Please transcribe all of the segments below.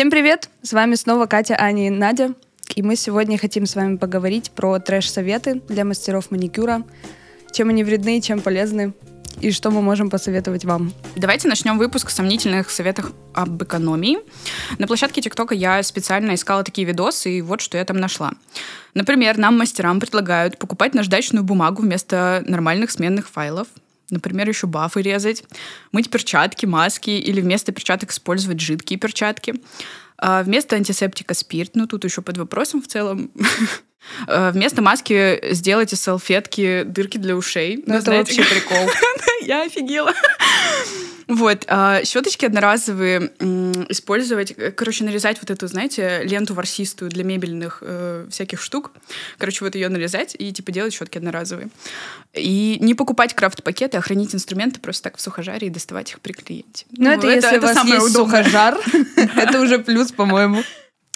Всем привет! С вами снова Катя, Аня и Надя. И мы сегодня хотим с вами поговорить про трэш-советы для мастеров маникюра. Чем они вредны, чем полезны и что мы можем посоветовать вам. Давайте начнем выпуск с сомнительных советов об экономии. На площадке ТикТока я специально искала такие видосы, и вот что я там нашла. Например, нам, мастерам, предлагают покупать наждачную бумагу вместо нормальных сменных файлов. Например, еще бафы резать, мыть перчатки, маски или вместо перчаток использовать жидкие перчатки. А вместо антисептика спирт, ну тут еще под вопросом в целом. А вместо маски сделайте салфетки дырки для ушей. Ну, это знаете, вообще прикол. Я офигела. Вот, а, щеточки одноразовые использовать, э, короче, нарезать вот эту, знаете, ленту ворсистую для мебельных э, всяких штук. Короче, вот ее нарезать и типа делать щетки одноразовые. И не покупать крафт-пакеты, а хранить инструменты просто так в сухожаре и доставать их при клиенте. Ну, ну это, это если это у вас есть сухожар, это уже плюс, по-моему.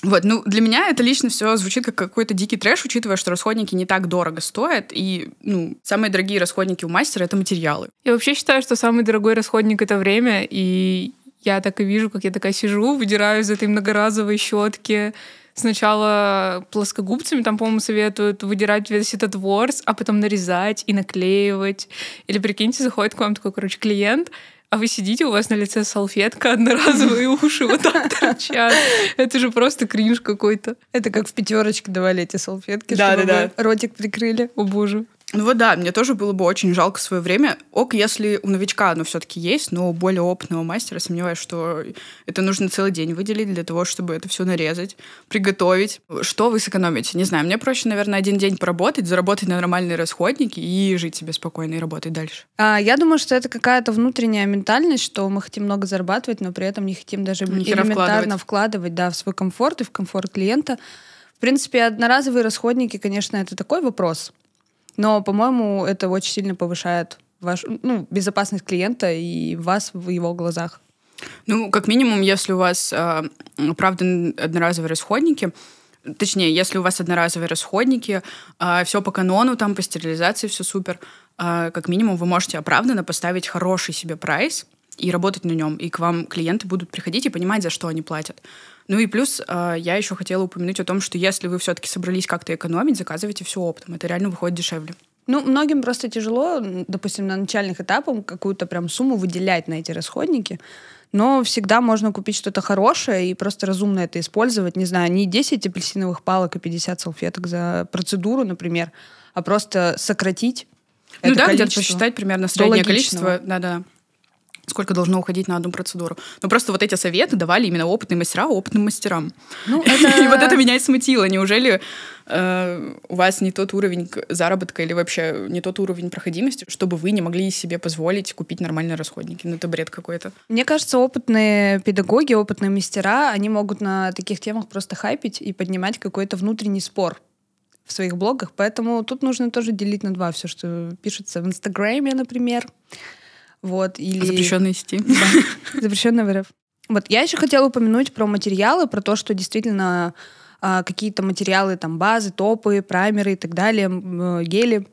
Вот, ну, для меня это лично все звучит как какой-то дикий трэш, учитывая, что расходники не так дорого стоят, и, ну, самые дорогие расходники у мастера — это материалы. Я вообще считаю, что самый дорогой расходник — это время, и я так и вижу, как я такая сижу, выдираю из этой многоразовой щетки, сначала плоскогубцами, там, по-моему, советуют выдирать весь этот ворс, а потом нарезать и наклеивать. Или, прикиньте, заходит к вам такой, короче, клиент, а вы сидите, у вас на лице салфетка, одноразовые уши вот так торчат. Это же просто кринж какой-то. Это как в пятерочке давали эти салфетки, да, чтобы да, да. ротик прикрыли. О боже. Ну вот да, мне тоже было бы очень жалко свое время. Ок, если у новичка оно все-таки есть, но у более опытного мастера сомневаюсь, что это нужно целый день выделить для того, чтобы это все нарезать, приготовить. Что вы сэкономите? Не знаю, мне проще, наверное, один день поработать, заработать на нормальные расходники и жить себе спокойно и работать дальше. А, я думаю, что это какая-то внутренняя ментальность, что мы хотим много зарабатывать, но при этом не хотим даже Ни элементарно вкладывать. вкладывать да, в свой комфорт и в комфорт клиента. В принципе, одноразовые расходники, конечно, это такой вопрос. Но, по-моему, это очень сильно повышает ваш, ну, безопасность клиента и вас в его глазах. Ну, как минимум, если у вас, э, правда, одноразовые расходники, точнее, если у вас одноразовые расходники, э, все по канону, там по стерилизации все супер, э, как минимум вы можете оправданно поставить хороший себе прайс и работать на нем, и к вам клиенты будут приходить и понимать, за что они платят. Ну и плюс э, я еще хотела упомянуть о том, что если вы все-таки собрались как-то экономить, заказывайте все оптом. Это реально выходит дешевле. Ну, многим просто тяжело, допустим, на начальных этапах какую-то прям сумму выделять на эти расходники. Но всегда можно купить что-то хорошее и просто разумно это использовать. Не знаю, не 10 апельсиновых палок и 50 салфеток за процедуру, например, а просто сократить ну да, где-то посчитать примерно среднее количество. Да-да сколько должно уходить на одну процедуру. Но просто вот эти советы давали именно опытные мастера опытным мастерам. Ну, это... И вот это меня и смутило. Неужели э, у вас не тот уровень заработка или вообще не тот уровень проходимости, чтобы вы не могли себе позволить купить нормальные расходники? Ну, это бред какой-то. Мне кажется, опытные педагоги, опытные мастера, они могут на таких темах просто хайпить и поднимать какой-то внутренний спор в своих блогах. Поэтому тут нужно тоже делить на два все, что пишется в Инстаграме, например, вот, или... Запрещенный сети. Да, запрещенный в РФ. Вот, я еще хотела упомянуть про материалы, про то, что действительно а, какие-то материалы, там, базы, топы, праймеры и так далее, э, гели,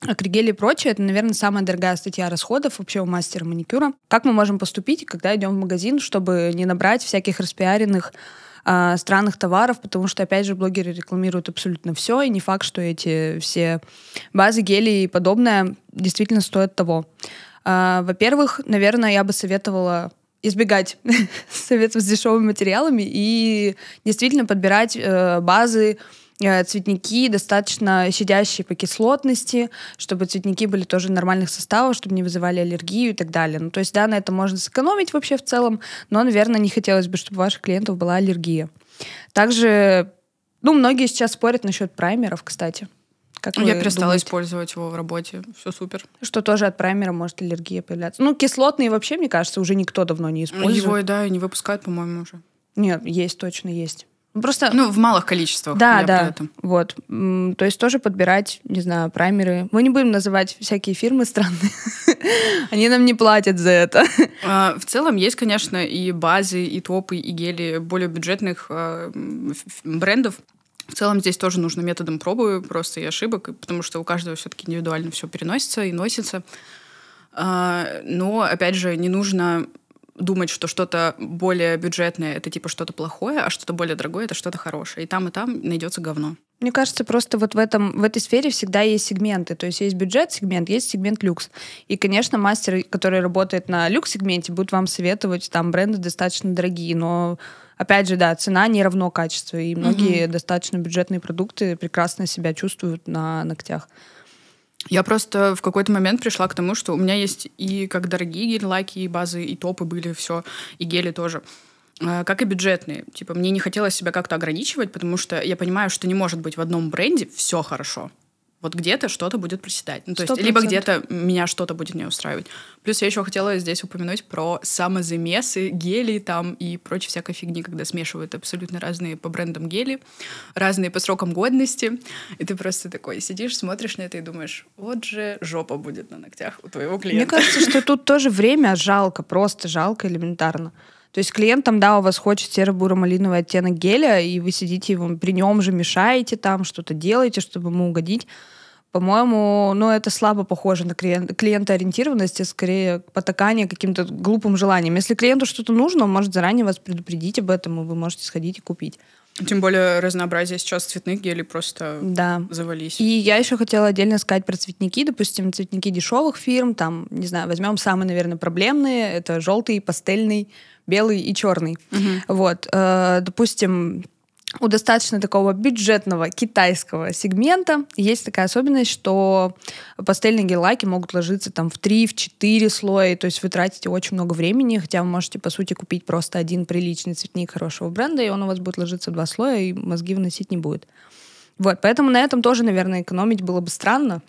акригели и прочее, это, наверное, самая дорогая статья расходов вообще у мастера маникюра. Как мы можем поступить, когда идем в магазин, чтобы не набрать всяких распиаренных а, странных товаров, потому что, опять же, блогеры рекламируют абсолютно все, и не факт, что эти все базы, гели и подобное действительно стоят того. А, во-первых, наверное, я бы советовала избегать советов с дешевыми материалами и действительно подбирать э, базы, э, цветники достаточно щадящие по кислотности, чтобы цветники были тоже нормальных составов, чтобы не вызывали аллергию и так далее. Ну, то есть, да, на это можно сэкономить вообще в целом, но, наверное, не хотелось бы, чтобы у ваших клиентов была аллергия. Также, ну, многие сейчас спорят насчет праймеров, кстати. Как Я перестала думаете? использовать его в работе. Все супер. Что тоже от праймера может аллергия появляться. Ну, кислотные вообще, мне кажется, уже никто давно не использует. Его, да, и не выпускают, по-моему, уже. Нет, есть, точно есть. Просто... Ну, в малых количествах. Да, да. Вот. То есть тоже подбирать, не знаю, праймеры. Мы не будем называть всякие фирмы странные. Они нам не платят за это. А, в целом есть, конечно, и базы, и топы, и гели более бюджетных а, брендов. В целом здесь тоже нужно методом пробы просто и ошибок, потому что у каждого все-таки индивидуально все переносится и носится. А, но, опять же, не нужно думать, что что-то более бюджетное это типа что-то плохое, а что-то более дорогое это что-то хорошее. И там, и там найдется говно. Мне кажется, просто вот в, этом, в этой сфере всегда есть сегменты. То есть есть бюджет-сегмент, есть сегмент люкс. И, конечно, мастер, который работает на люкс-сегменте, будет вам советовать там бренды достаточно дорогие, но опять же, да, цена не равно качеству, и многие mm достаточно бюджетные продукты прекрасно себя чувствуют на ногтях. Я просто в какой-то момент пришла к тому, что у меня есть и как дорогие гель-лаки, и базы, и топы были, все, и гели тоже как и бюджетные. Типа, мне не хотелось себя как-то ограничивать, потому что я понимаю, что не может быть в одном бренде все хорошо вот где-то что-то будет проседать. Ну, то есть, либо где-то меня что-то будет не устраивать. Плюс я еще хотела здесь упомянуть про самозамесы, гели там и прочей всякой фигни, когда смешивают абсолютно разные по брендам гели, разные по срокам годности. И ты просто такой сидишь, смотришь на это и думаешь, вот же жопа будет на ногтях у твоего клиента. Мне кажется, что тут тоже время жалко, просто жалко элементарно. То есть клиентам, да, у вас хочет серо-буро-малиновый оттенок геля, и вы сидите его при нем же мешаете там, что-то делаете, чтобы ему угодить. По-моему, ну, это слабо похоже на клиент, клиентоориентированность, а скорее потакание каким-то глупым желанием. Если клиенту что-то нужно, он может заранее вас предупредить об этом, и вы можете сходить и купить. Тем более разнообразие сейчас цветных гелей просто да. завались. И я еще хотела отдельно сказать про цветники. Допустим, цветники дешевых фирм, там, не знаю, возьмем самые, наверное, проблемные. Это желтый, пастельный, белый и черный. Угу. Вот. Э, допустим, у достаточно такого бюджетного китайского сегмента есть такая особенность, что пастельные гель-лаки могут ложиться там в 3-4 слоя, то есть вы тратите очень много времени, хотя вы можете, по сути, купить просто один приличный цветник хорошего бренда, и он у вас будет ложиться в два слоя, и мозги выносить не будет. Вот, поэтому на этом тоже, наверное, экономить было бы странно.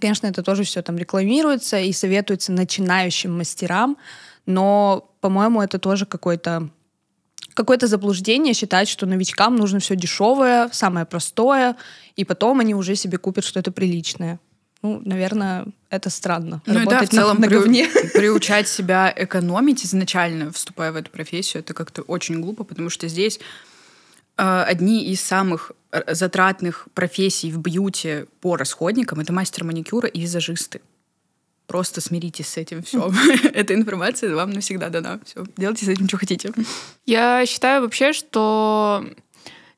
Конечно, это тоже все там рекламируется и советуется начинающим мастерам, но, по-моему, это тоже какой-то какое-то заблуждение считать, что новичкам нужно все дешевое, самое простое, и потом они уже себе купят что-то приличное. Ну, наверное, это странно. Ну да, в целом на, на говне. приучать себя экономить изначально, вступая в эту профессию, это как-то очень глупо, потому что здесь э, одни из самых э, затратных профессий в бьюти по расходникам это мастер маникюра и визажисты. Просто смиритесь с этим, все. Эта информация вам навсегда дана. Все, делайте с этим, что хотите. Я считаю вообще, что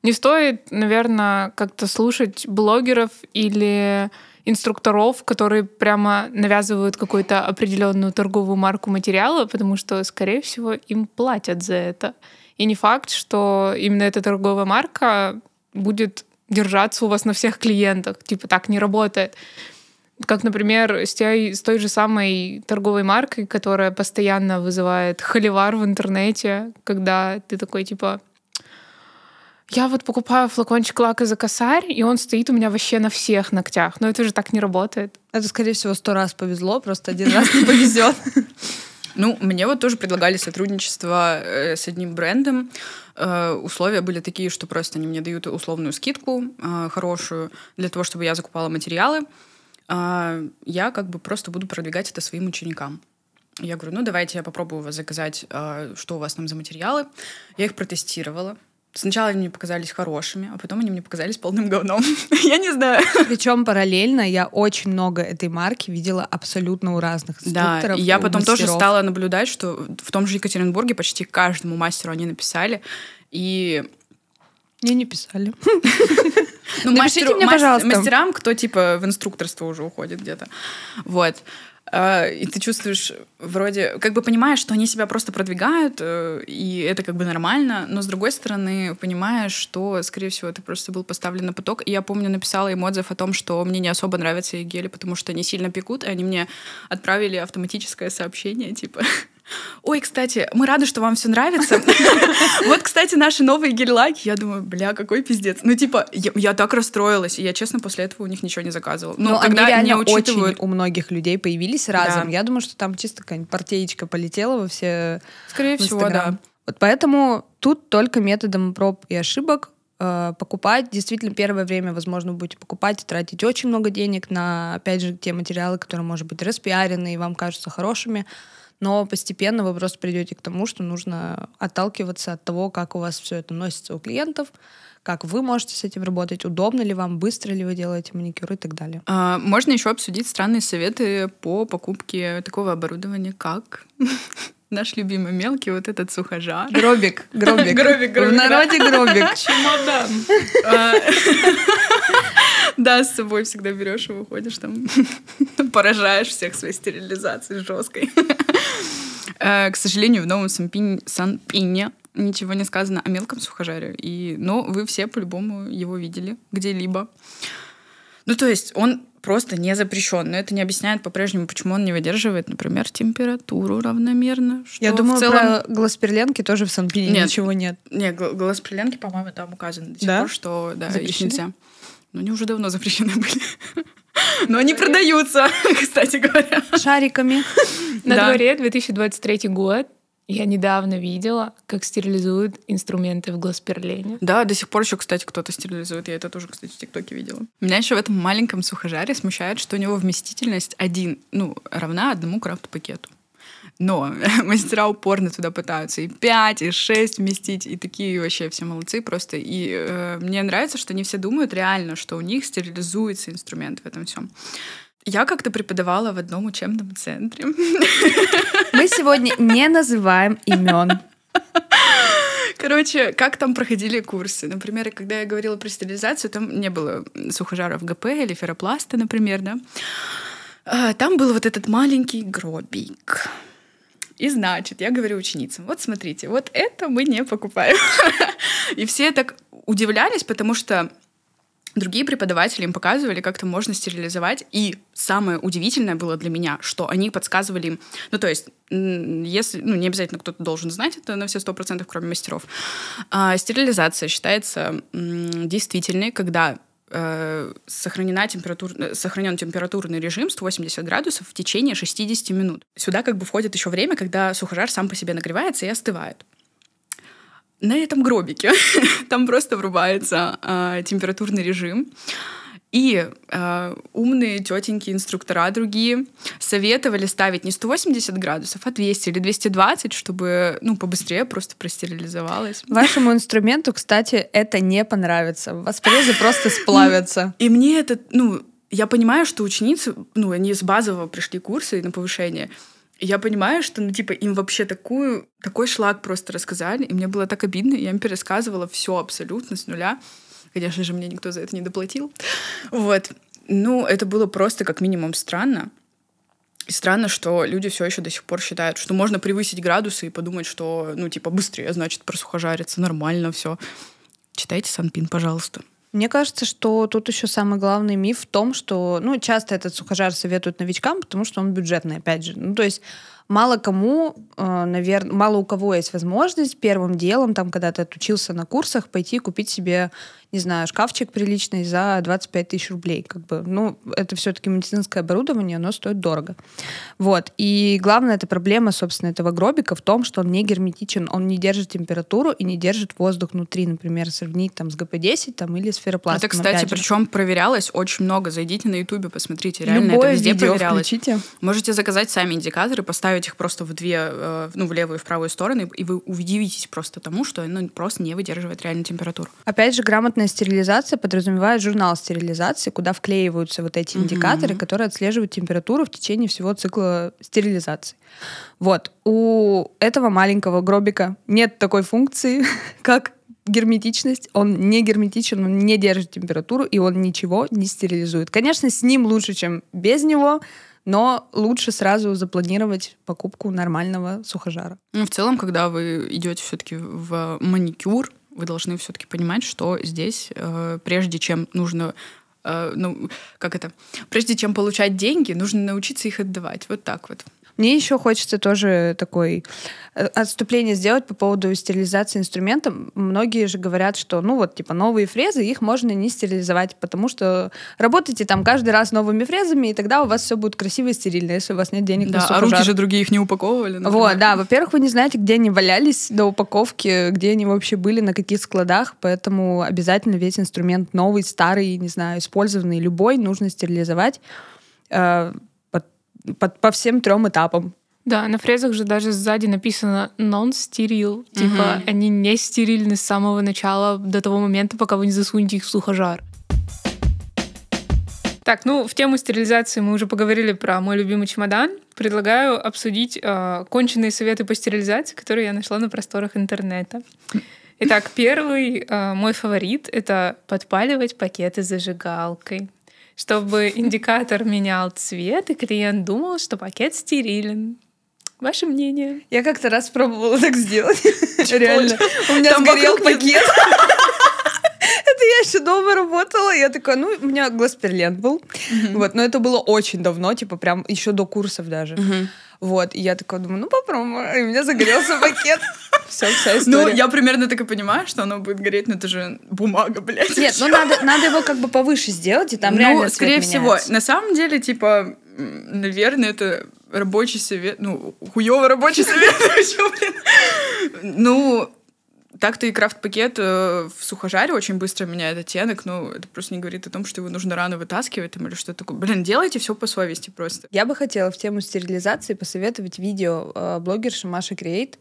не стоит, наверное, как-то слушать блогеров или инструкторов, которые прямо навязывают какую-то определенную торговую марку материала, потому что, скорее всего, им платят за это. И не факт, что именно эта торговая марка будет держаться у вас на всех клиентах. Типа так не работает. Как, например, с той, с той же самой торговой маркой, которая постоянно вызывает холивар в интернете, когда ты такой, типа, я вот покупаю флакончик лака за косарь, и он стоит у меня вообще на всех ногтях. Но это же так не работает. Это, скорее всего, сто раз повезло, просто один раз не повезет. Ну, мне вот тоже предлагали сотрудничество э, с одним брендом. Э, условия были такие, что просто они мне дают условную скидку э, хорошую для того, чтобы я закупала материалы а я как бы просто буду продвигать это своим ученикам. Я говорю, ну давайте я попробую вас заказать, а, что у вас там за материалы. Я их протестировала. Сначала они мне показались хорошими, а потом они мне показались полным говном. я не знаю. Причем параллельно я очень много этой марки видела абсолютно у разных инструкторов. Да, и я потом мастеров. тоже стала наблюдать, что в том же Екатеринбурге почти каждому мастеру они написали. И мне не писали. Ну, Напишите мне, пожалуйста. Мастерам, кто типа в инструкторство уже уходит где-то. Вот. А, и ты чувствуешь вроде, как бы понимаешь, что они себя просто продвигают, э, и это как бы нормально, но с другой стороны понимаешь, что, скорее всего, ты просто был поставлен на поток. И я помню, написала им отзыв о том, что мне не особо нравятся их гели, потому что они сильно пекут, и они мне отправили автоматическое сообщение, типа, Ой, кстати, мы рады, что вам все нравится. Вот, кстати, наши новые гель-лаки. Я думаю, бля, какой пиздец. Ну, типа, я так расстроилась, и я, честно, после этого у них ничего не заказывала. Ну, когда они очень у многих людей появились разом. Я думаю, что там чисто какая-нибудь партеечка полетела во все Скорее всего, да. Вот поэтому тут только методом проб и ошибок э, покупать. Действительно, первое время, возможно, вы будете покупать и тратить очень много денег на, опять же, те материалы, которые, может быть, распиарены и вам кажутся хорошими. Но постепенно вы просто придете к тому, что нужно отталкиваться от того, как у вас все это носится у клиентов, как вы можете с этим работать, удобно ли вам, быстро ли вы делаете маникюр и так далее. А, можно еще обсудить странные советы по покупке такого оборудования, как наш любимый мелкий вот этот сухожар. Гробик, гробик. Гробик, гробик. В народе гробик. Чемодан. А, Да, с собой всегда берешь и выходишь там, поражаешь всех своей стерилизацией жесткой. Э, К сожалению, в новом Санпин- Санпине ничего не сказано о мелком сухожаре. И, но вы все по-любому его видели где-либо. Ну, то есть он просто не запрещен. Но это не объясняет по-прежнему, почему он не выдерживает, например, температуру равномерно. Что Я в думаю, целом... про глазперленки тоже в Санпине Нет. ничего нет. Не, гл- по-моему, там указано до сих Да? пор, что да, их Запрещены? нельзя. Но они уже давно запрещены были. Но они продаются, кстати говоря. Шариками. На Да. дворе 2023 год. Я недавно видела, как стерилизуют инструменты в глазперлене. Да, до сих пор еще, кстати, кто-то стерилизует. Я это тоже, кстати, в ТикТоке видела. Меня еще в этом маленьком сухожаре смущает, что у него вместительность один, ну, равна одному крафт-пакету. Но мастера упорно туда пытаются и 5, и 6 вместить, и такие вообще все молодцы просто. И э, мне нравится, что не все думают реально, что у них стерилизуется инструмент в этом всем. Я как-то преподавала в одном учебном центре. Мы сегодня не называем имен. Короче, как там проходили курсы? Например, когда я говорила про стерилизацию, там не было сухожаров ГП или ферропласта, например, да. А, Там был вот этот маленький гробик. И значит, я говорю ученицам, вот смотрите, вот это мы не покупаем. И все так удивлялись, потому что другие преподаватели им показывали, как это можно стерилизовать. И самое удивительное было для меня, что они подсказывали им, ну то есть, если, ну не обязательно кто-то должен знать это на все сто процентов, кроме мастеров. А, стерилизация считается действительной, когда э, сохранена температур, э, сохранен температурный режим 180 градусов в течение 60 минут. Сюда как бы входит еще время, когда сухожар сам по себе нагревается и остывает. На этом гробике там просто врубается э, температурный режим. И э, умные тетеньки, инструктора другие советовали ставить не 180 градусов, а 200 или 220, чтобы ну, побыстрее просто простерилизовалось. Вашему инструменту, кстати, это не понравится. Порезы просто сплавятся. И мне это, ну, я понимаю, что ученицы, ну, они с базового пришли курсы на повышение. Я понимаю, что, ну, типа, им вообще такую, такой шлак просто рассказали, и мне было так обидно, я им пересказывала все абсолютно с нуля. Конечно же, мне никто за это не доплатил. Вот. Ну, это было просто как минимум странно. И странно, что люди все еще до сих пор считают, что можно превысить градусы и подумать, что, ну, типа, быстрее, значит, просухожариться, нормально все. Читайте Санпин, пожалуйста. Мне кажется, что тут еще самый главный миф в том, что, ну, часто этот сухожар советуют новичкам, потому что он бюджетный, опять же. Ну, то есть мало кому, наверное, мало у кого есть возможность первым делом, там, когда ты отучился на курсах, пойти купить себе, не знаю, шкафчик приличный за 25 тысяч рублей. Как бы, ну, это все-таки медицинское оборудование, оно стоит дорого. Вот. И главная эта проблема, собственно, этого гробика в том, что он не герметичен, он не держит температуру и не держит воздух внутри, например, сравнить там с ГП-10 там, или с ферропластом. Это, кстати, причем проверялось очень много. Зайдите на Ютубе, посмотрите. Реально Любое это везде видео проверялось. включите. Можете заказать сами индикаторы, поставить их просто в две, э, ну, в левую и в правую стороны, и вы удивитесь просто тому, что оно просто не выдерживает реальную температуру. Опять же, грамотная стерилизация подразумевает журнал стерилизации, куда вклеиваются вот эти индикаторы, которые отслеживают температуру в течение всего цикла стерилизации. Вот. У этого маленького гробика нет такой функции, как герметичность. Он не герметичен, он не держит температуру, и он ничего не стерилизует. Конечно, с ним лучше, чем без него, но лучше сразу запланировать покупку нормального сухожара. Ну, в целом, когда вы идете все-таки в маникюр, вы должны все-таки понимать, что здесь, э, прежде чем нужно э, ну, как это, прежде чем получать деньги, нужно научиться их отдавать. Вот так вот. Мне еще хочется тоже такой э, отступление сделать по поводу стерилизации инструмента. Многие же говорят, что, ну вот, типа, новые фрезы, их можно не стерилизовать, потому что работаете там каждый раз новыми фрезами, и тогда у вас все будет красиво и стерильно, если у вас нет денег Да, на а сухожар. руки же другие их не упаковывали. например. Вот, да. Во-первых, вы не знаете, где они валялись до упаковки, где они вообще были, на каких складах, поэтому обязательно весь инструмент новый, старый, не знаю, использованный, любой, нужно стерилизовать под- по всем трем этапам. Да, на фрезах же даже сзади написано non-стерил. Типа они не стерильны с самого начала до того момента, пока вы не засунете их в сухожар. Так, ну, в тему стерилизации мы уже поговорили про мой любимый чемодан. Предлагаю обсудить э, конченые советы по стерилизации, которые я нашла на просторах интернета. Итак, первый э, мой фаворит — это подпаливать пакеты зажигалкой чтобы индикатор менял цвет, и клиент думал, что пакет стерилен. Ваше мнение? Я как-то раз пробовала так сделать. Реально. У меня сгорел пакет. Это я еще дома работала. Я такая, ну, у меня глазперлент был. Вот, но это было очень давно, типа прям еще до курсов даже. Вот, и я такая думаю, ну попробуем. И у меня загорелся пакет. Все, вся Ну, история. я примерно так и понимаю, что оно будет гореть, но это же бумага, блядь. Нет, ну надо, надо его как бы повыше сделать, и там ну, реально цвет скорее всего, на самом деле, типа, наверное, это рабочий совет, ну, хуёвый рабочий совет. Ну, так-то и крафт-пакет э, в сухожаре очень быстро меняет оттенок, но это просто не говорит о том, что его нужно рано вытаскивать там, или что-то такое. Блин, делайте все по совести просто. Я бы хотела в тему стерилизации посоветовать видео э, блогерши Маши Креейт.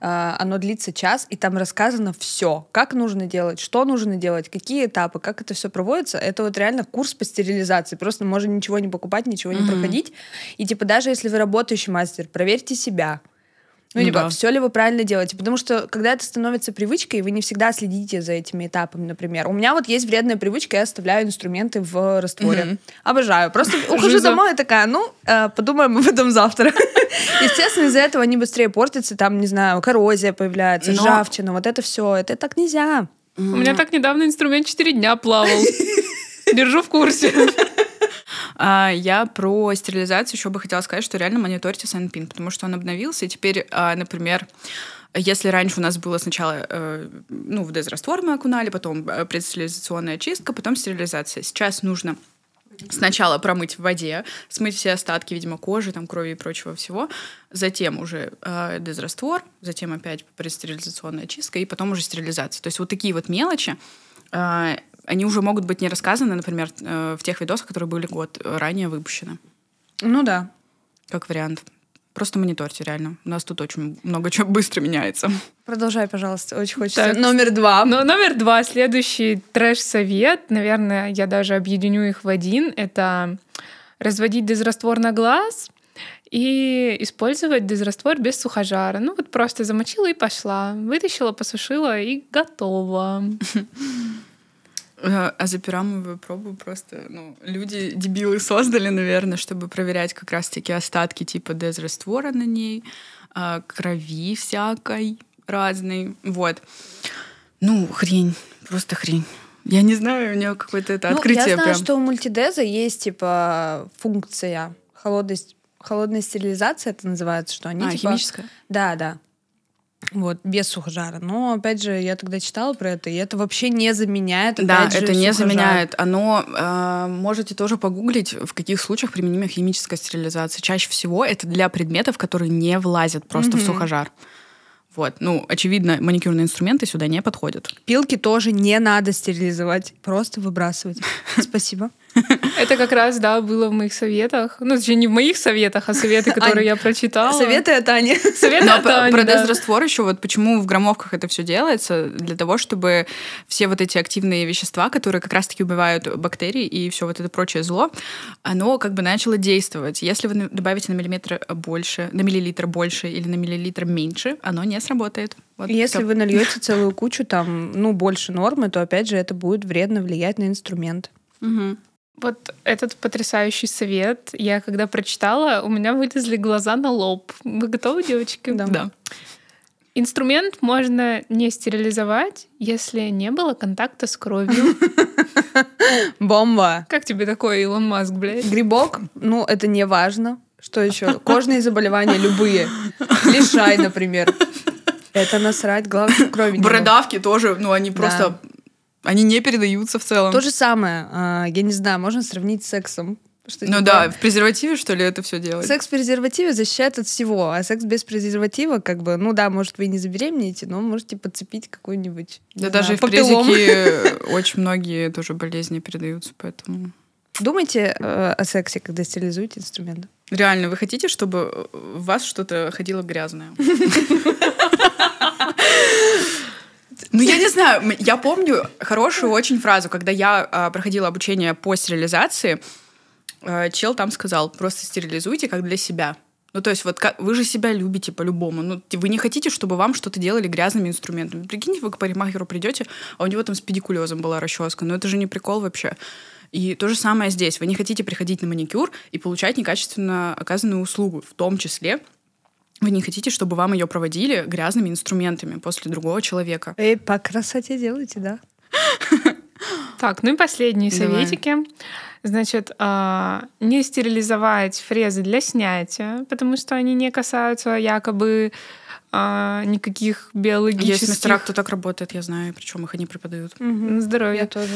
Э, Оно длится час, и там рассказано все, как нужно делать, что нужно делать, какие этапы, как это все проводится. Это вот реально курс по стерилизации. Просто можно ничего не покупать, ничего не Мгм. проходить. И типа даже если вы работающий мастер, проверьте себя. Ну, Ну типа, да. все ли вы правильно делаете? Потому что, когда это становится привычкой, вы не всегда следите за этими этапами, например. У меня вот есть вредная привычка, я оставляю инструменты в растворе. Мгм. Обожаю. Просто ухожу Жиза. домой и такая, ну, э, подумаем об этом завтра. Естественно, из-за этого они быстрее портятся, там, не знаю, коррозия появляется, Но- ржавчина, вот это все. Это так нельзя. У меня так недавно инструмент 4 дня плавал. Держу в курсе. А, я про стерилизацию еще бы хотела сказать, что реально мониторьте Санпин, потому что он обновился, и теперь, а, например, если раньше у нас было сначала, э, ну, в дезраствор мы окунали, потом э, предстерилизационная очистка, потом стерилизация. Сейчас нужно сначала промыть в воде, смыть все остатки, видимо, кожи, там, крови и прочего всего, затем уже э, дезраствор, затем опять предстерилизационная очистка, и потом уже стерилизация. То есть вот такие вот мелочи, э, они уже могут быть не рассказаны, например, э, в тех видосах, которые были год ранее выпущены, Ну да. как вариант. Просто мониторьте, реально. У нас тут очень много чего быстро меняется. Продолжай, пожалуйста. Очень хочется. Так. Номер два. Но номер два, следующий трэш-совет, наверное, я даже объединю их в один, это разводить дезраствор на глаз и использовать дезраствор без сухожара. Ну вот просто замочила и пошла, вытащила, посушила и готово. Э, А за пирамовую пробу просто, ну, люди, дебилы создали, наверное, чтобы проверять как раз-таки остатки типа дезраствора на ней, а, крови всякой разной, вот. Ну, хрень, просто хрень. Я не знаю, у нее какое-то это Ну, открытие я знаю, прям. что у мультидеза есть, типа, функция холодной, холодная стерилизация, это называется, что они, а, типа... химическое? Да, да. Вот, без сухожара. Но, опять же, я тогда читала про это, и это вообще не заменяет, Да, опять же, это не сухожар. заменяет. Оно э, можете тоже погуглить, в каких случаях применима химическая стерилизация. Чаще всего это для предметов, которые не влазят просто в Мгм. сухожар. Вот. Ну, очевидно, маникюрные инструменты сюда не подходят. Пилки тоже не надо стерилизовать, просто выбрасывать. Спасибо. Это как раз, да, было в моих советах. Ну, точнее, не в моих советах, а советы, которые я прочитала. Советы от Ани. Советы Но от про Ани, про да. дезраствор еще вот почему в граммовках это все делается для того, чтобы все вот эти активные вещества, которые как раз-таки убивают бактерии и все вот это прочее зло, оно как бы начало действовать. Если вы добавите на миллиметр больше, на миллилитр больше или на миллилитр меньше, оно не сработает. Вот Если всё. вы нальете целую кучу, там, ну, больше нормы, то, опять же, это будет вредно влиять на инструмент. Мгм. Вот этот потрясающий совет, я когда прочитала, у меня вылезли глаза на лоб. Вы готовы, девочки? Да. Да. Инструмент можно не стерилизовать, если не было контакта с кровью. Бомба! Как тебе такое, Илон Маск, блядь? Грибок, ну, это не важно. Что еще? Кожные заболевания любые. Лишай, например. Это насрать, главное, крови. Бородавки тоже, ну, они просто... Они не передаются в целом. То же самое, а, я не знаю, можно сравнить с сексом. Что, Ну типа, да, в презервативе, что ли, это все делать? Секс в презервативе защищает от всего, а секс без презерватива, как бы, ну да, может, вы не забеременеете, но можете подцепить какую-нибудь Да знаю, даже и в папиллому. презике очень многие тоже болезни передаются, поэтому... Думайте э, о сексе, когда стерилизуете инструменты. Реально, вы хотите, чтобы в вас что-то ходило грязное? Ну, я не знаю, я помню хорошую очень фразу, когда я а, проходила обучение по стерилизации, а, чел там сказал, просто стерилизуйте как для себя. Ну, то есть вот как, вы же себя любите по-любому. Ну, вы не хотите, чтобы вам что-то делали грязными инструментами. Прикиньте, вы к парикмахеру придете, а у него там с педикулезом была расческа. Ну, это же не прикол вообще. И то же самое здесь. Вы не хотите приходить на маникюр и получать некачественно оказанную услугу, в том числе вы не хотите, чтобы вам ее проводили грязными инструментами после другого человека. Эй, по красоте делайте, да. Так, ну и последние Давай. советики. Значит, а, не стерилизовать фрезы для снятия, потому что они не касаются якобы а, никаких биологических... Есть мастера, кто так работает, я знаю, причем их они преподают. На здоровье. Я тоже.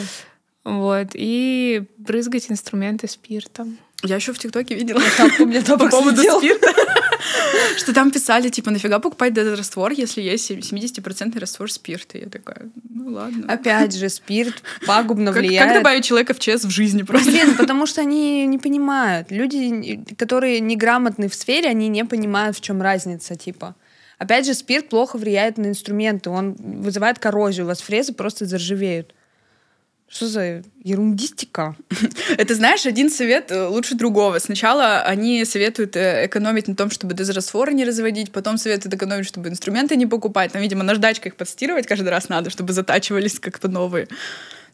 Вот. И брызгать инструменты спиртом. Я еще в ТикТоке видела У меня по поводу спирта, что там писали, типа, нафига покупать этот раствор, если есть 70% раствор спирта. Я такая, ну ладно. Опять же, спирт пагубно Как, влияет. как добавить человека в ЧС в жизни просто? Блин, потому что они не понимают. Люди, которые неграмотны в сфере, они не понимают, в чем разница, типа. Опять же, спирт плохо влияет на инструменты. Он вызывает коррозию. У вас фрезы просто заржавеют. Что за ерундистика? Это, знаешь, один совет э, лучше другого. Сначала они советуют э, экономить на том, чтобы дезрастворы не разводить, потом советуют экономить, чтобы инструменты не покупать. Там, видимо, наждачкой их подстирывать каждый раз надо, чтобы затачивались как-то новые.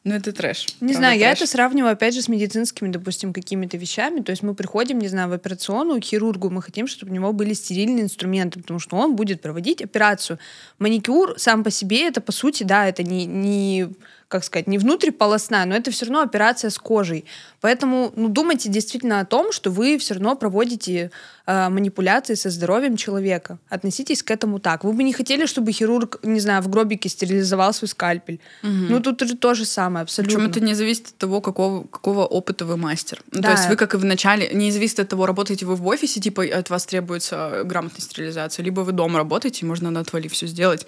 Ну, это трэш. Не Правда, знаю, я трэш. это сравниваю, опять же, с медицинскими, допустим, какими-то вещами. То есть мы приходим, не знаю, в операционную, к хирургу, мы хотим, чтобы у него были стерильные инструменты, потому что он будет проводить операцию. Маникюр сам по себе, это, по сути, да, это не, не как сказать, не внутриполосная, но это все равно операция с кожей. Поэтому, ну, думайте действительно о том, что вы все равно проводите э, манипуляции со здоровьем человека. Относитесь к этому так. Вы бы не хотели, чтобы хирург, не знаю, в гробике стерилизовал свой скальпель. Ну, тут же то же самое, абсолютно. Причем это не зависит от того, какого, какого опыта вы мастер. Ну, Да. То есть вы, как и в начале, не зависит от того, работаете вы в офисе, типа от вас требуется грамотная стерилизация, либо вы дома работаете, можно на отвали все сделать.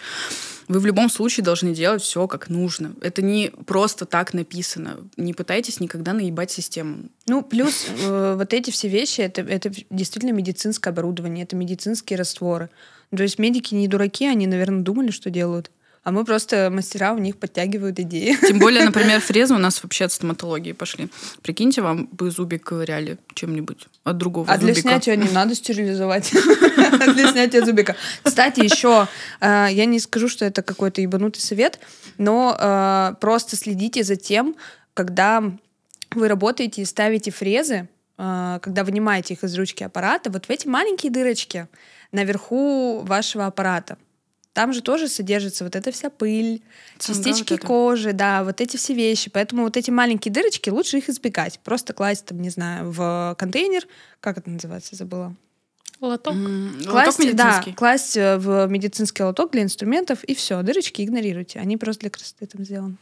Вы в любом случае должны делать все как нужно. Это не просто так написано. Не пытайтесь никогда наебать систему. Ну, плюс э, вот эти все вещи, это, это действительно медицинское оборудование, это медицинские растворы. То есть медики не дураки, они, наверное, думали, что делают. А мы просто мастера у них подтягивают идеи. Тем более, например, фрезы у нас вообще от стоматологии пошли. Прикиньте, вам бы зубик ковыряли чем-нибудь от другого А для зубика. снятия не надо стерилизовать. Для снятия зубика. Кстати, еще, э, я не скажу, что это какой-то ебанутый совет, но э, просто следите за тем, когда вы работаете и ставите фрезы, э, когда вынимаете их из ручки аппарата, вот в эти маленькие дырочки наверху вашего аппарата. Там же тоже содержится вот эта вся пыль, частички вот это. кожи, да, вот эти все вещи. Поэтому вот эти маленькие дырочки лучше их избегать. Просто класть там, не знаю, в контейнер. Как это называется, забыла. Лоток. Лоток Класть, да, медицинский. класть э, в медицинский лоток для инструментов, и все, дырочки игнорируйте. Они просто для красоты там сделаны.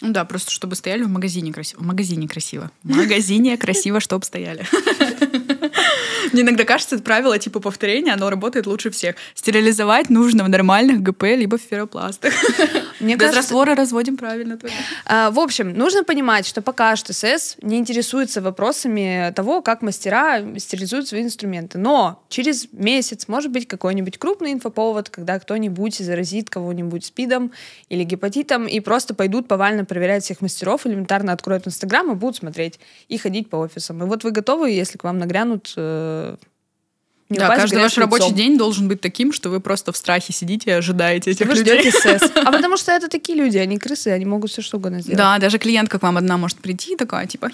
Ну да, просто чтобы стояли в магазине красиво. В магазине красиво. В магазине красиво, чтобы стояли. Мне иногда кажется, это правило типа повторения, оно работает лучше всех. Стерилизовать нужно в нормальных ГП, либо в ферропластах. Мне Без кажется, раствора разводим правильно. А, В общем, нужно понимать, что пока что СС не интересуется вопросами того, как мастера стерилизуют свои инструменты. Но через месяц может быть какой-нибудь крупный инфоповод, когда кто-нибудь заразит кого-нибудь спидом или гепатитом и просто пойдут повально проверять всех мастеров, элементарно откроют Инстаграм и будут смотреть и ходить по офисам. И вот вы готовы, если к вам нагрянут э, не Да, каждый ваш рабочий лицом. день должен быть таким, что вы просто в страхе сидите и ожидаете этих Вы людей. ждете СС. А потому что это такие люди, они крысы, они могут все что угодно сделать. Да, даже клиентка к вам одна может прийти такая, типа,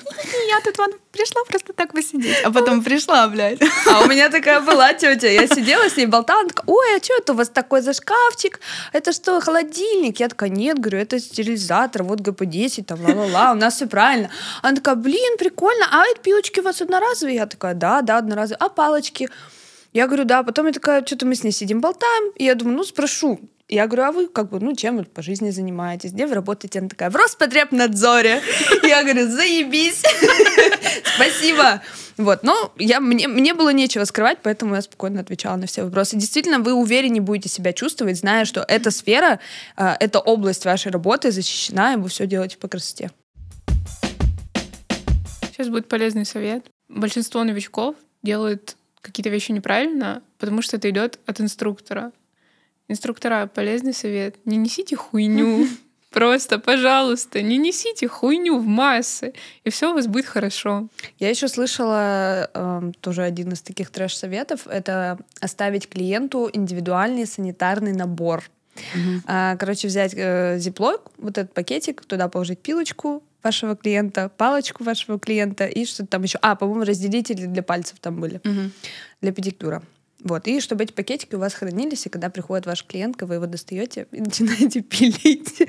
я тут вон пришла просто так посидеть. А потом пришла, блядь. А у меня такая была тетя. Я сидела с ней, болтала, она такая, ой, а что это у вас такой за шкафчик? Это что, холодильник? Я такая, нет, говорю, это стерилизатор, вот ГП-10, там, ла-ла-ла, у нас все правильно. Она такая, блин, прикольно, а эти пилочки у вас одноразовые? Я такая, да, да, одноразовые. А палочки? Я говорю, да. Потом я такая, что-то мы с ней сидим, болтаем. И я думаю, ну, спрошу. Я говорю, а вы как бы, ну, чем вы по жизни занимаетесь? Где вы работаете? Она такая, в Роспотребнадзоре. Я говорю, заебись. Спасибо. Вот, но я, мне, мне было нечего скрывать, поэтому я спокойно отвечала на все вопросы. Действительно, вы увереннее будете себя чувствовать, зная, что эта сфера, э, эта область вашей работы защищена, и вы все делаете по красоте. Сейчас будет полезный совет. Большинство новичков делают какие-то вещи неправильно, потому что это идет от инструктора. Инструктора, полезный совет. Не несите хуйню. Просто, пожалуйста, не несите хуйню в массы, и все у вас будет хорошо. Я еще слышала э, тоже один из таких трэш-советов. Это оставить клиенту индивидуальный санитарный набор. А, короче, взять э, зиплок, вот этот пакетик, туда положить пилочку вашего клиента, палочку вашего клиента и что-то там еще. А, по-моему, разделители для пальцев там были, для педикюра. Вот, и чтобы эти пакетики у вас хранились, и когда приходит ваш клиент, вы его достаете и начинаете пилить.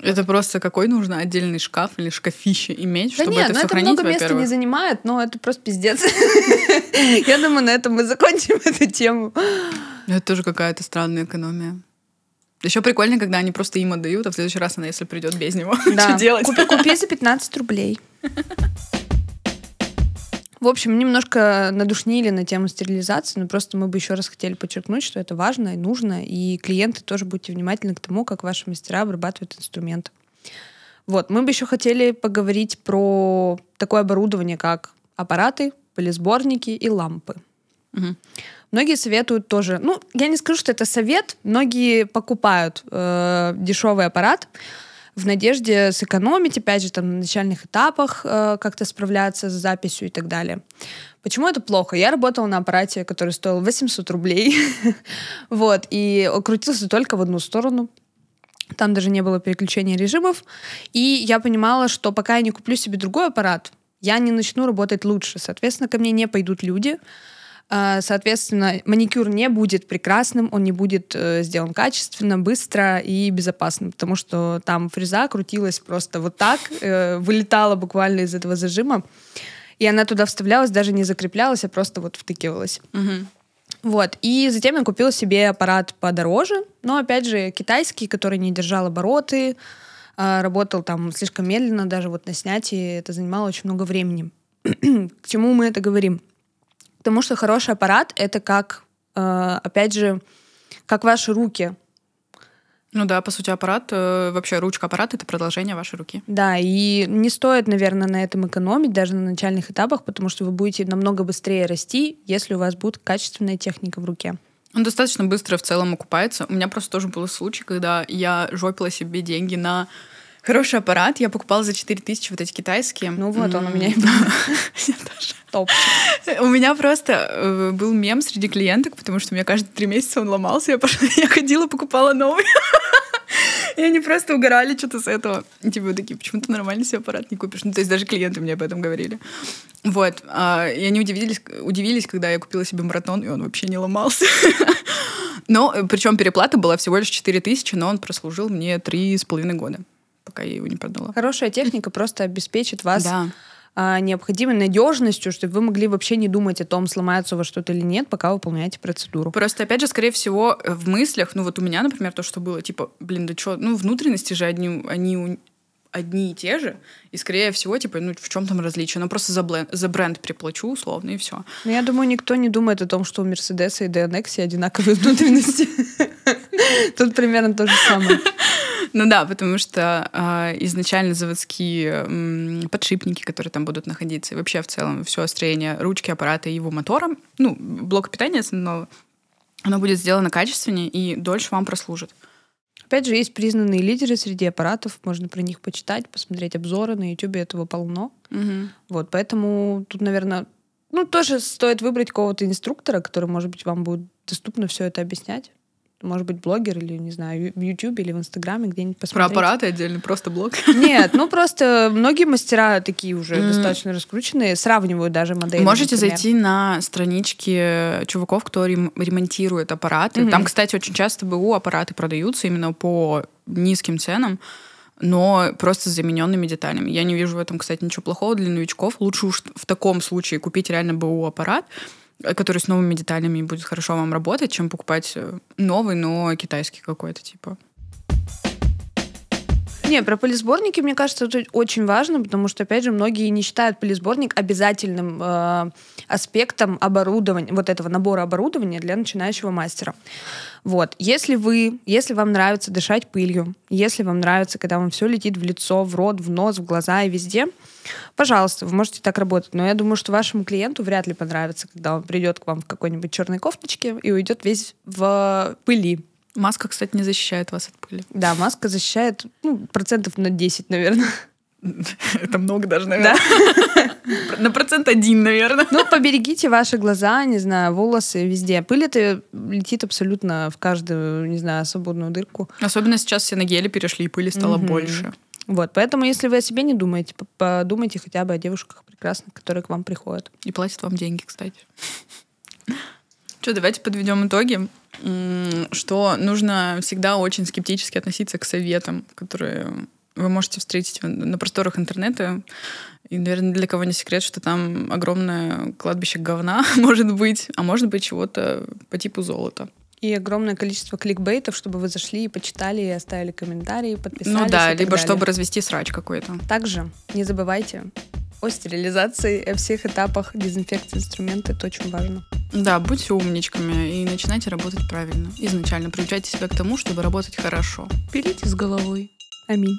Это просто какой нужно отдельный шкаф или шкафище иметь, Да чтобы нет, это ну это сохранить, много места не занимает, но это просто пиздец. Я думаю, на этом мы закончим эту тему. Это тоже какая-то странная экономия. Еще прикольно, когда они просто им отдают, а в следующий раз она, если придет без него, Да. что делать? Купи, купи за 15 рублей. В общем, немножко надушнили на тему стерилизации, но просто мы бы еще раз хотели подчеркнуть, что это важно и нужно, и клиенты тоже будьте внимательны к тому, как ваши мастера обрабатывают инструмент. Вот, мы бы еще хотели поговорить про такое оборудование, как аппараты, полисборники и лампы. Многие советуют тоже, ну, я не скажу, что это совет, многие покупают э, дешевый аппарат в надежде сэкономить, опять же, там на начальных этапах э, как-то справляться с записью и так далее. Почему это плохо? Я работала на аппарате, который стоил 800 рублей, вот, и крутился только в одну сторону. Там даже не было переключения режимов. И я понимала, что пока я не куплю себе другой аппарат, я не начну работать лучше. Соответственно, ко мне не пойдут люди. А, Соответственно, маникюр не будет прекрасным, он не будет э, сделан качественно, быстро и безопасно, потому что там фреза крутилась просто вот так, э, вылетала буквально из этого зажима, и она туда вставлялась, даже не закреплялась, а просто вот втыкивалась. Мгм. Вот. И затем я купила себе аппарат подороже, но, опять же, китайский, который не держал обороты, а, работал там слишком медленно, даже вот на снятии это занимало очень много времени. К чему мы это говорим? Потому что хороший аппарат — это как, э, опять же, как ваши руки. Ну да, по сути, аппарат, э, вообще ручка аппарата — это продолжение вашей руки. Да, и не стоит, наверное, на этом экономить даже на начальных этапах, потому что вы будете намного быстрее расти, если у вас будет качественная техника в руке. Он достаточно быстро в целом окупается. У меня просто тоже был случай, когда я жопила себе деньги на хороший аппарат. Я покупала за 4000 вот эти китайские. Ну вот, он у меня и был. Топ. У меня просто э, был мем среди клиенток, потому что у меня каждые три месяца он ломался. Я, пошла- я ходила, покупала новый. И они просто угорали что-то с этого. И Типа такие, почему ты нормальный себе аппарат не купишь? Ну, то есть даже клиенты мне об этом говорили. Вот. А, И они удивились, удивились, когда я купила себе маратон, и он вообще не ломался. Но, причем переплата была всего лишь 4 тысячи, но он прослужил мне три с половиной года, пока я его не продала. Хорошая техника просто обеспечит вас Да. а, необходимой надежностью, чтобы вы могли вообще не думать о том, сломается у вас что-то или нет, пока выполняете процедуру. Просто, опять же, скорее всего, в мыслях, ну вот у меня, например, то, что было, типа, блин, да что, ну внутренности же одни, они одни и те же, и скорее всего, типа, ну в чем там различие? Ну просто за, блен- за бренд приплачу условно, и все. Но я думаю, никто не думает о том, что у Мерседеса и DNX одинаковые внутренности. Тут примерно то же самое. Ну да, потому что а, изначально заводские м, подшипники, которые там будут находиться, и вообще в целом все строение ручки аппарата и его мотора, ну, блок питания основного, оно будет сделано качественнее и дольше вам прослужит. Опять же, есть признанные лидеры среди аппаратов, можно про них почитать, посмотреть обзоры, на YouTube этого полно. Вот, поэтому тут, наверное, ну, тоже стоит выбрать какого-то инструктора, который, может быть, вам будет доступно все это объяснять. Может быть, блогер или, не знаю, в YouTube или в Инстаграме где-нибудь Про посмотреть. аппараты отдельно, просто блок. Нет, ну просто многие мастера такие уже М. достаточно раскрученные, сравнивают даже модели. Можете например. зайти на странички чуваков, кто рем- ремонтирует аппараты. Мгм. Там, кстати, очень часто БУ аппараты продаются именно по низким ценам, но просто с замененными деталями. Я не вижу в этом, кстати, ничего плохого для новичков. Лучше уж в таком случае купить реально БУ аппарат, э, который с новыми деталями будет хорошо вам работать, чем покупать э, новый, но китайский какой-то типа. Не, про пылесборники, мне кажется, это очень важно, потому что, опять же, многие не считают пылесборник обязательным э, аспектом оборудования, вот этого набора оборудования для начинающего мастера. Вот. Если вы, если вам нравится дышать пылью, если вам нравится, когда вам все летит в лицо, в рот, в нос, в глаза и везде, пожалуйста, вы можете так работать. Но я думаю, что вашему клиенту вряд ли понравится, когда он придет к вам в какой-нибудь черной кофточке и уйдет весь в пыли. Маска, кстати, не защищает вас от пыли. Да, маска защищает ну, процентов на 10, наверное. Это много даже, наверное. На процент один, наверное. Ну, поберегите ваши глаза, не знаю, волосы везде. Пыль это летит абсолютно в каждую, не знаю, свободную дырку. Особенно сейчас все на геле перешли, и пыли стало больше. Вот, поэтому если вы о себе не думаете, подумайте хотя бы о девушках прекрасных, которые к вам приходят. И платят вам деньги, кстати. Что, давайте подведем итоги. Что нужно всегда очень скептически относиться к советам, которые вы можете встретить на просторах интернета. И, наверное, для кого не секрет, что там огромное кладбище говна может быть, а может быть чего-то по типу золота. И огромное количество кликбейтов, чтобы вы зашли и почитали, и оставили комментарии, подписались. Ну да, либо далее. чтобы развести срач какой-то. Также не забывайте о стерилизации, о всех этапах дезинфекции инструмента. Это очень важно. Да, будьте умничками и начинайте работать правильно. Изначально приучайте себя к тому, чтобы работать хорошо. Пилите с головой. Аминь.